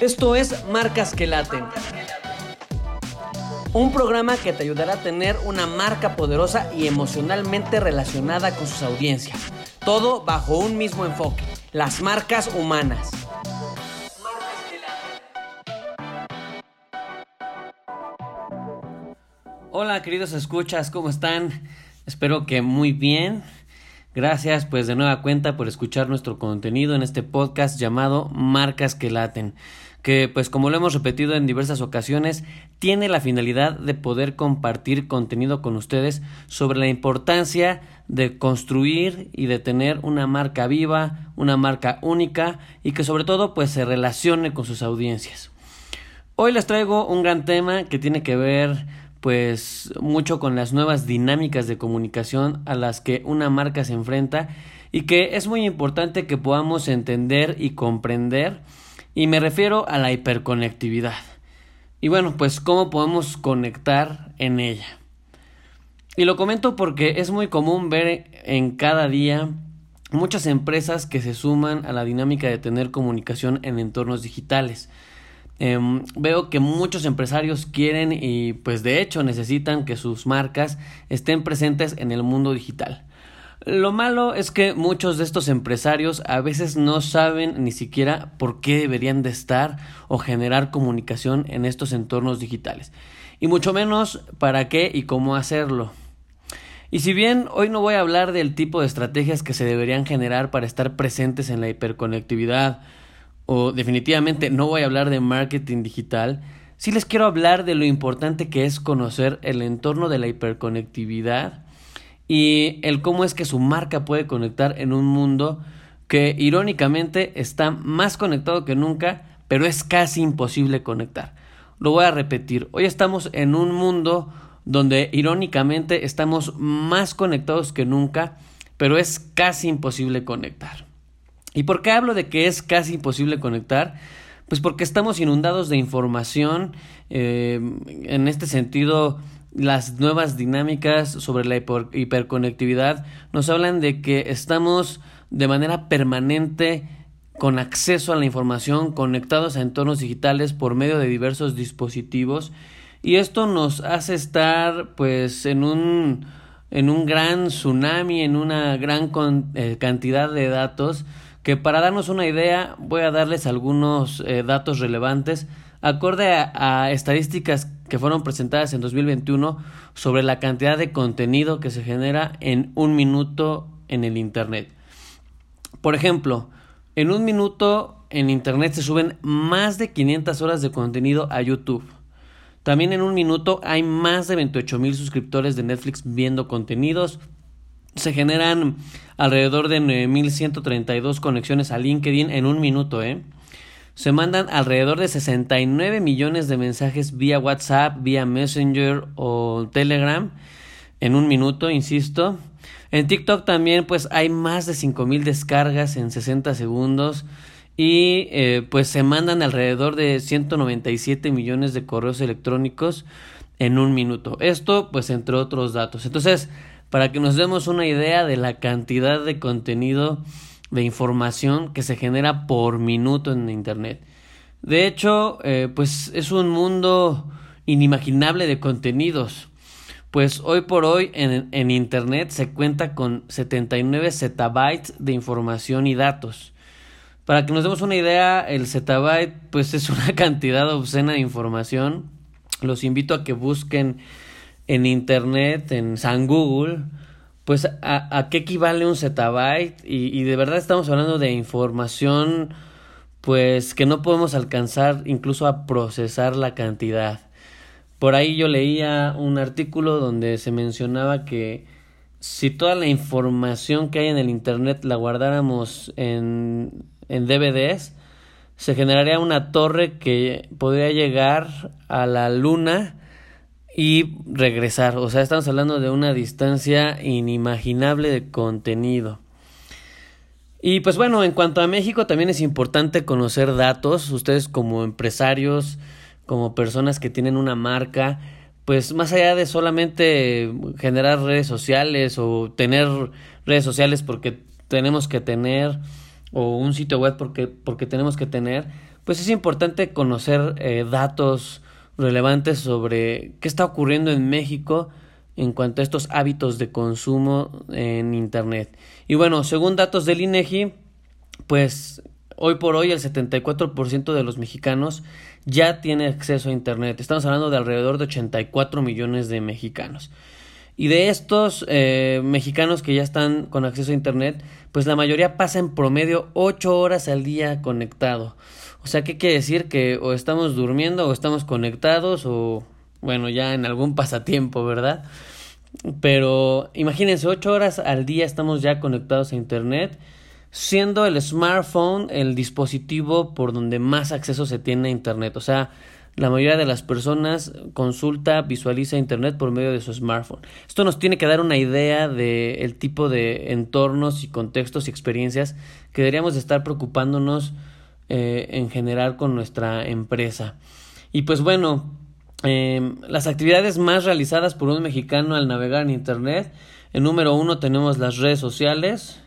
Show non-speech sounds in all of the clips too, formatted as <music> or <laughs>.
Esto es Marcas que Laten. Un programa que te ayudará a tener una marca poderosa y emocionalmente relacionada con sus audiencias. Todo bajo un mismo enfoque, las marcas humanas. Hola queridos escuchas, ¿cómo están? Espero que muy bien. Gracias pues de nueva cuenta por escuchar nuestro contenido en este podcast llamado Marcas que laten, que pues como lo hemos repetido en diversas ocasiones, tiene la finalidad de poder compartir contenido con ustedes sobre la importancia de construir y de tener una marca viva, una marca única y que sobre todo pues se relacione con sus audiencias. Hoy les traigo un gran tema que tiene que ver pues mucho con las nuevas dinámicas de comunicación a las que una marca se enfrenta y que es muy importante que podamos entender y comprender y me refiero a la hiperconectividad. Y bueno, pues cómo podemos conectar en ella. Y lo comento porque es muy común ver en cada día muchas empresas que se suman a la dinámica de tener comunicación en entornos digitales. Em, veo que muchos empresarios quieren y pues de hecho necesitan que sus marcas estén presentes en el mundo digital. Lo malo es que muchos de estos empresarios a veces no saben ni siquiera por qué deberían de estar o generar comunicación en estos entornos digitales. Y mucho menos para qué y cómo hacerlo. Y si bien hoy no voy a hablar del tipo de estrategias que se deberían generar para estar presentes en la hiperconectividad, o definitivamente no voy a hablar de marketing digital, sí les quiero hablar de lo importante que es conocer el entorno de la hiperconectividad y el cómo es que su marca puede conectar en un mundo que irónicamente está más conectado que nunca, pero es casi imposible conectar. Lo voy a repetir, hoy estamos en un mundo donde irónicamente estamos más conectados que nunca, pero es casi imposible conectar. ¿Y por qué hablo de que es casi imposible conectar? Pues porque estamos inundados de información. Eh, en este sentido, las nuevas dinámicas sobre la hiperconectividad nos hablan de que estamos de manera permanente con acceso a la información, conectados a entornos digitales por medio de diversos dispositivos y esto nos hace estar pues en un en un gran tsunami, en una gran eh, cantidad de datos que para darnos una idea voy a darles algunos eh, datos relevantes acorde a, estadísticas que fueron presentadas en 2021 sobre la cantidad de contenido que se genera en un minuto en el Internet. Por ejemplo, en un minuto en Internet se suben más de 500 horas de contenido a YouTube. También en un minuto hay más de 28 mil suscriptores de Netflix viendo contenidos, se generan alrededor de 9.132 conexiones a LinkedIn en un minuto, ¿eh? Se mandan alrededor de 69 millones de mensajes vía WhatsApp, vía Messenger o Telegram en un minuto, insisto. En TikTok también pues hay más de 5.000 descargas en 60 segundos y eh, pues se mandan alrededor de 197 millones de correos electrónicos en un minuto. Esto pues entre otros datos. Entonces, para que nos demos una idea de la cantidad de contenido de información que se genera por minuto en Internet. De hecho, eh, pues es un mundo inimaginable de contenidos. Pues hoy por hoy en, en Internet se cuenta con 79 zettabytes de información y datos. Para que nos demos una idea, el zettabyte pues es una <laughs> cantidad obscena de información. Los invito a que busquen en internet, en San Google, pues a, a qué equivale un zettabyte y, y, de verdad estamos hablando de información pues que no podemos alcanzar incluso a procesar la cantidad. Por ahí yo leía un artículo donde se mencionaba que si toda la información que hay en el internet la guardáramos en, en DVDs, se generaría una torre que podría llegar a la luna y regresar. O sea, estamos hablando de una distancia inimaginable de contenido. Y pues bueno, en cuanto a México también es importante conocer datos. Ustedes como empresarios, como personas que tienen una marca, pues más allá de solamente generar redes sociales o tener redes sociales porque tenemos que tener o un sitio web porque, porque tenemos que tener, pues es importante conocer eh, datos relevantes sobre qué está ocurriendo en México en cuanto a estos hábitos de consumo en Internet. Y bueno, según datos del INEGI, pues hoy por hoy el 74% de los mexicanos ya tiene acceso a Internet. Estamos hablando de alrededor de 84 millones de mexicanos. Y de estos eh, mexicanos que ya están con acceso a Internet, pues la mayoría pasa en promedio 8 horas al día conectado. O sea, ¿qué quiere decir? Que o estamos durmiendo o estamos conectados o, bueno, ya en algún <laughs> pasatiempo, ¿verdad? Pero imagínense, 8 horas al día estamos ya conectados a Internet, siendo el smartphone el dispositivo por donde más acceso se tiene a Internet. O sea, la mayoría de las personas consulta, visualiza Internet por medio de su smartphone. Esto nos tiene que dar una idea del el tipo de entornos y contextos y experiencias que deberíamos de estar preocupándonos eh, en general con nuestra empresa. Y pues bueno, eh, las actividades más realizadas por un mexicano al navegar en Internet. En número uno tenemos las redes sociales.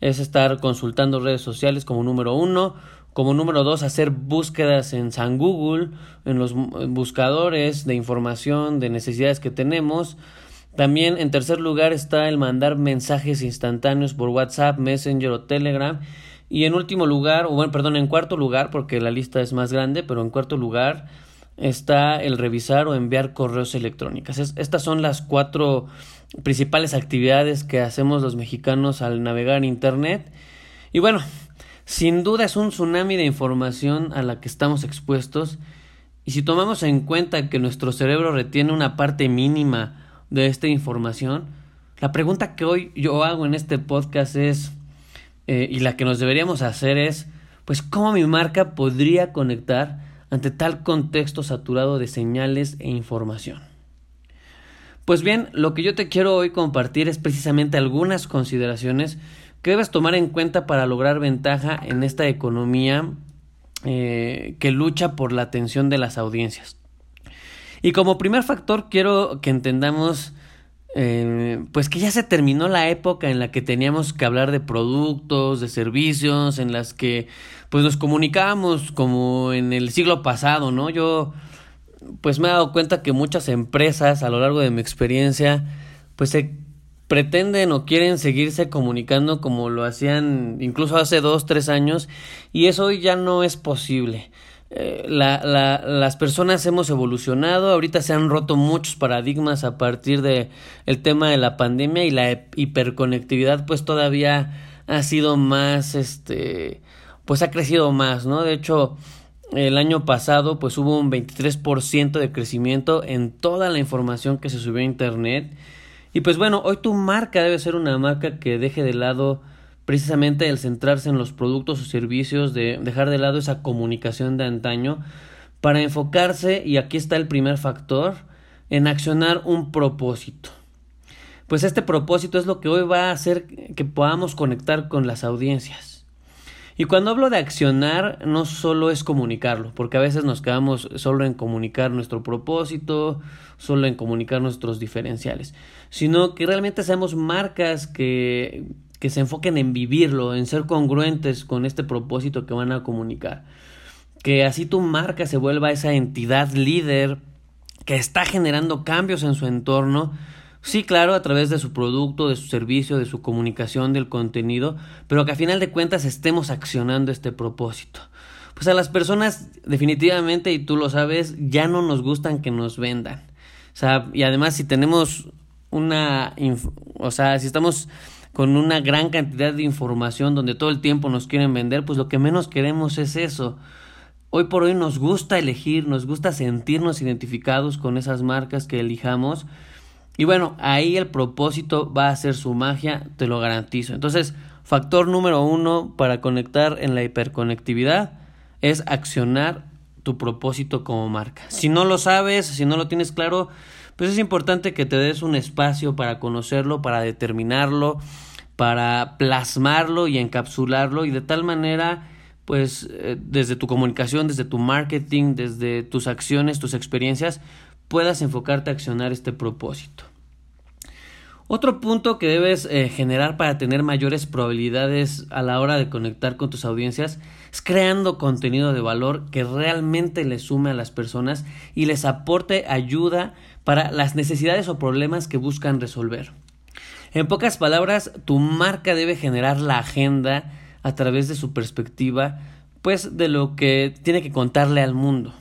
Es estar consultando redes sociales como número uno. Como número dos, hacer búsquedas en San Google, en los buscadores de información, de necesidades que tenemos. También en tercer lugar está el mandar mensajes instantáneos por WhatsApp, Messenger o Telegram. Y en último lugar, o bueno, perdón, en cuarto lugar, porque la lista es más grande, pero en cuarto lugar está el revisar o enviar correos electrónicos. estas son las cuatro principales actividades que hacemos los mexicanos al navegar en Internet. Y bueno, sin duda es un tsunami de información a la que estamos expuestos y si tomamos en cuenta que nuestro cerebro retiene una parte mínima de esta información, la pregunta que hoy yo hago en este podcast es, eh, y la que nos deberíamos hacer es, pues, ¿cómo mi marca podría conectar ante tal contexto saturado de señales e información? Pues bien, lo que yo te quiero hoy compartir es precisamente algunas consideraciones que debes tomar en cuenta para lograr ventaja en esta economía eh, que lucha por la atención de las audiencias. Y como primer factor quiero que entendamos eh, pues que ya se terminó la época en la que teníamos que hablar de productos, de servicios, en las que pues nos comunicábamos como en el siglo pasado, ¿no? Yo pues me he dado cuenta que muchas empresas a lo largo de mi experiencia pues se pretenden o quieren seguirse comunicando como lo hacían incluso hace dos, tres años y eso ya no es posible. Eh, la, la, las personas hemos evolucionado, ahorita se han roto muchos paradigmas a partir de el tema de la pandemia y la hiperconectividad pues todavía ha sido más este pues ha crecido más, ¿no? De hecho, el año pasado pues hubo un 23% de crecimiento en toda la información que se subió a internet y pues bueno, hoy tu marca debe ser una marca que deje de lado precisamente el centrarse en los productos o servicios, de dejar de lado esa comunicación de antaño, para enfocarse, y aquí está el primer factor, en accionar un propósito. Pues este propósito es lo que hoy va a hacer que podamos conectar con las audiencias. Y cuando hablo de accionar, no solo es comunicarlo, porque a veces nos quedamos solo en comunicar nuestro propósito, solo en comunicar nuestros diferenciales, sino que realmente seamos marcas que, que se enfoquen en vivirlo, en ser congruentes con este propósito que van a comunicar. Que así tu marca se vuelva esa entidad líder que está generando cambios en su entorno Sí, claro, a través de su producto, de su servicio, de su comunicación, del contenido, pero que a final de cuentas estemos accionando este propósito. Pues a las personas definitivamente, y tú lo sabes, ya no nos gustan que nos vendan. O sea, y además si tenemos una, o sea, si estamos con una gran cantidad de información donde todo el tiempo nos quieren vender, pues lo que menos queremos es eso. Hoy por hoy nos gusta elegir, nos gusta sentirnos identificados con esas marcas que elijamos y bueno, ahí el propósito va a ser su magia, te lo garantizo. Entonces, factor número uno para conectar en la hiperconectividad es accionar tu propósito como marca. Si no lo sabes, si no lo tienes claro, pues es importante que te des un espacio para conocerlo, para determinarlo, para plasmarlo y encapsularlo y de tal manera pues eh, desde tu comunicación, desde tu marketing, desde tus acciones, tus experiencias, puedas enfocarte a accionar este propósito. Otro punto que debes eh, generar para tener mayores probabilidades a la hora de conectar con tus audiencias es creando contenido de valor que realmente le sume a las personas y les aporte ayuda para las necesidades o problemas que buscan resolver. En pocas palabras, tu marca debe generar la agenda a través de su perspectiva, pues de lo que tiene que contarle al mundo.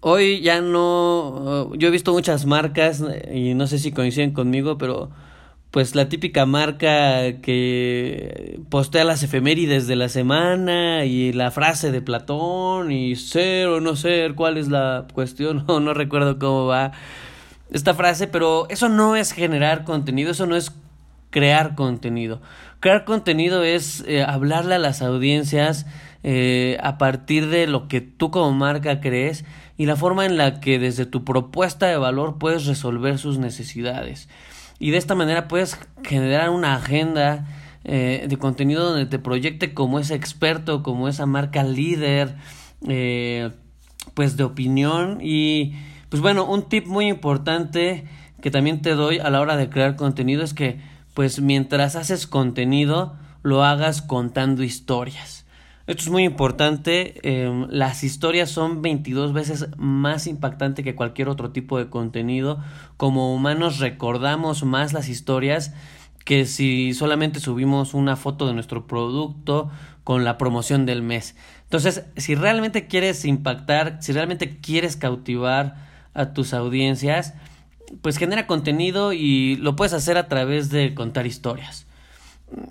Hoy ya no, yo he visto muchas marcas y no sé si coinciden conmigo, pero pues la típica marca que postea las efemérides de la semana y la frase de Platón y ser o no ser, cuál es la cuestión, <laughs> no, no recuerdo cómo va esta frase, pero eso no es generar contenido, eso no es crear contenido. Crear contenido es eh, hablarle a las audiencias eh, a partir de lo que tú como marca crees y la forma en la que desde tu propuesta de valor puedes resolver sus necesidades. Y de esta manera puedes generar una agenda eh, de contenido donde te proyecte como ese experto, como esa marca líder, pues de opinión y pues bueno, un tip muy importante que también te doy a la hora de crear contenido es que pues mientras haces contenido lo hagas contando historias. Esto es muy importante, em, las historias son 22 veces más impactantes que cualquier otro tipo de contenido. Como humanos recordamos más las historias que si solamente subimos una foto de nuestro producto con la promoción del mes. Entonces, si realmente quieres impactar, si realmente quieres cautivar a tus audiencias, pues genera contenido y lo puedes hacer a través de contar historias.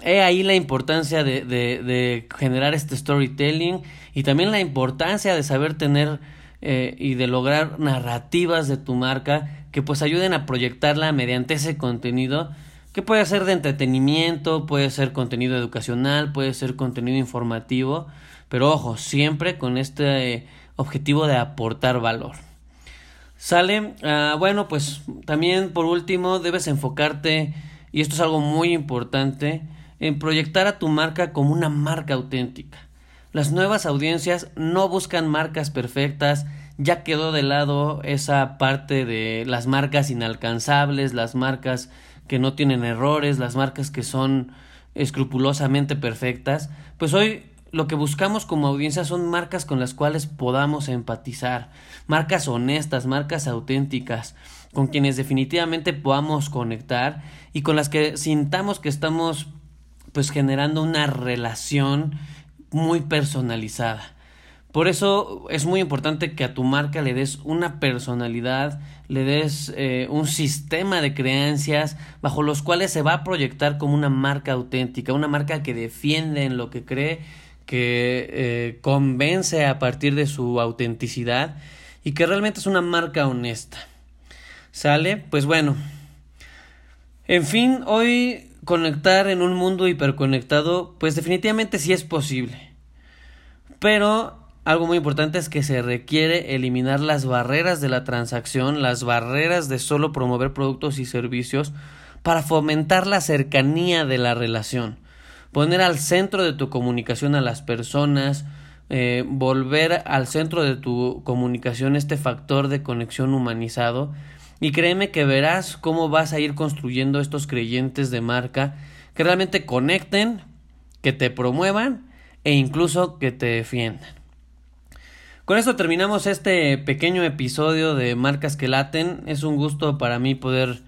He ahí la importancia de, de, generar este storytelling y también la importancia de saber tener eh, y de lograr narrativas de tu marca que pues ayuden a proyectarla mediante ese contenido que puede ser de entretenimiento, puede ser contenido educacional, puede ser contenido informativo, pero ojo, siempre con este objetivo de aportar valor. Sale, ah, bueno, pues también por último debes enfocarte, y esto es algo muy importante, en proyectar a tu marca como una marca auténtica. Las nuevas audiencias no buscan marcas perfectas, ya quedó de lado esa parte de las marcas inalcanzables, las marcas que no tienen errores, las marcas que son escrupulosamente perfectas. Pues hoy lo que buscamos como audiencia son marcas con las cuales podamos empatizar, marcas honestas, marcas auténticas, con quienes definitivamente podamos conectar y con las que sintamos que estamos pues generando una relación muy personalizada. Por eso es muy importante que a tu marca le des una personalidad, le des eh, un sistema de creencias bajo los cuales se va a proyectar como una marca auténtica, una marca que defiende en lo que cree que eh, convence a partir de su autenticidad y que realmente es una marca honesta. ¿Sale? Pues bueno. En fin, hoy conectar en un mundo hiperconectado, pues definitivamente sí es posible. Pero algo muy importante es que se requiere eliminar las barreras de la transacción, las barreras de solo promover productos y servicios para fomentar la cercanía de la relación poner al centro de tu comunicación a las personas, eh, volver al centro de tu comunicación este factor de conexión humanizado y créeme que verás cómo vas a ir construyendo estos creyentes de marca que realmente conecten, que te promuevan e incluso que te defiendan. Con esto terminamos este pequeño episodio de Marcas que laten. Es un gusto para mí poder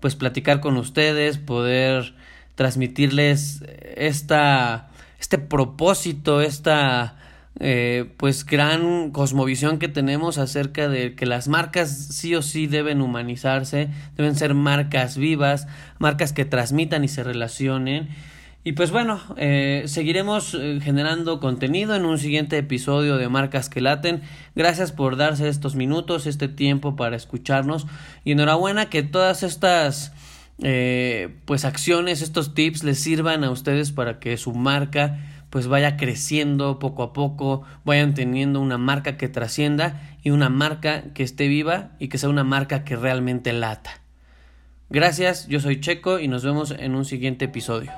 pues platicar con ustedes, poder transmitirles esta, este propósito, esta eh, pues gran cosmovisión que tenemos acerca de que las marcas sí o sí deben humanizarse, deben ser marcas vivas, marcas que transmitan y se relacionen. Y pues bueno, eh, seguiremos eh, generando contenido en un siguiente episodio de Marcas que Laten. Gracias por darse estos minutos, este tiempo para escucharnos. Y enhorabuena que todas estas pues acciones, estos tips les sirvan a ustedes para que su marca pues vaya creciendo poco a poco, vayan teniendo una marca que trascienda y una marca que esté viva y que sea una marca que realmente lata. Gracias, yo soy Checo y nos vemos en un siguiente episodio.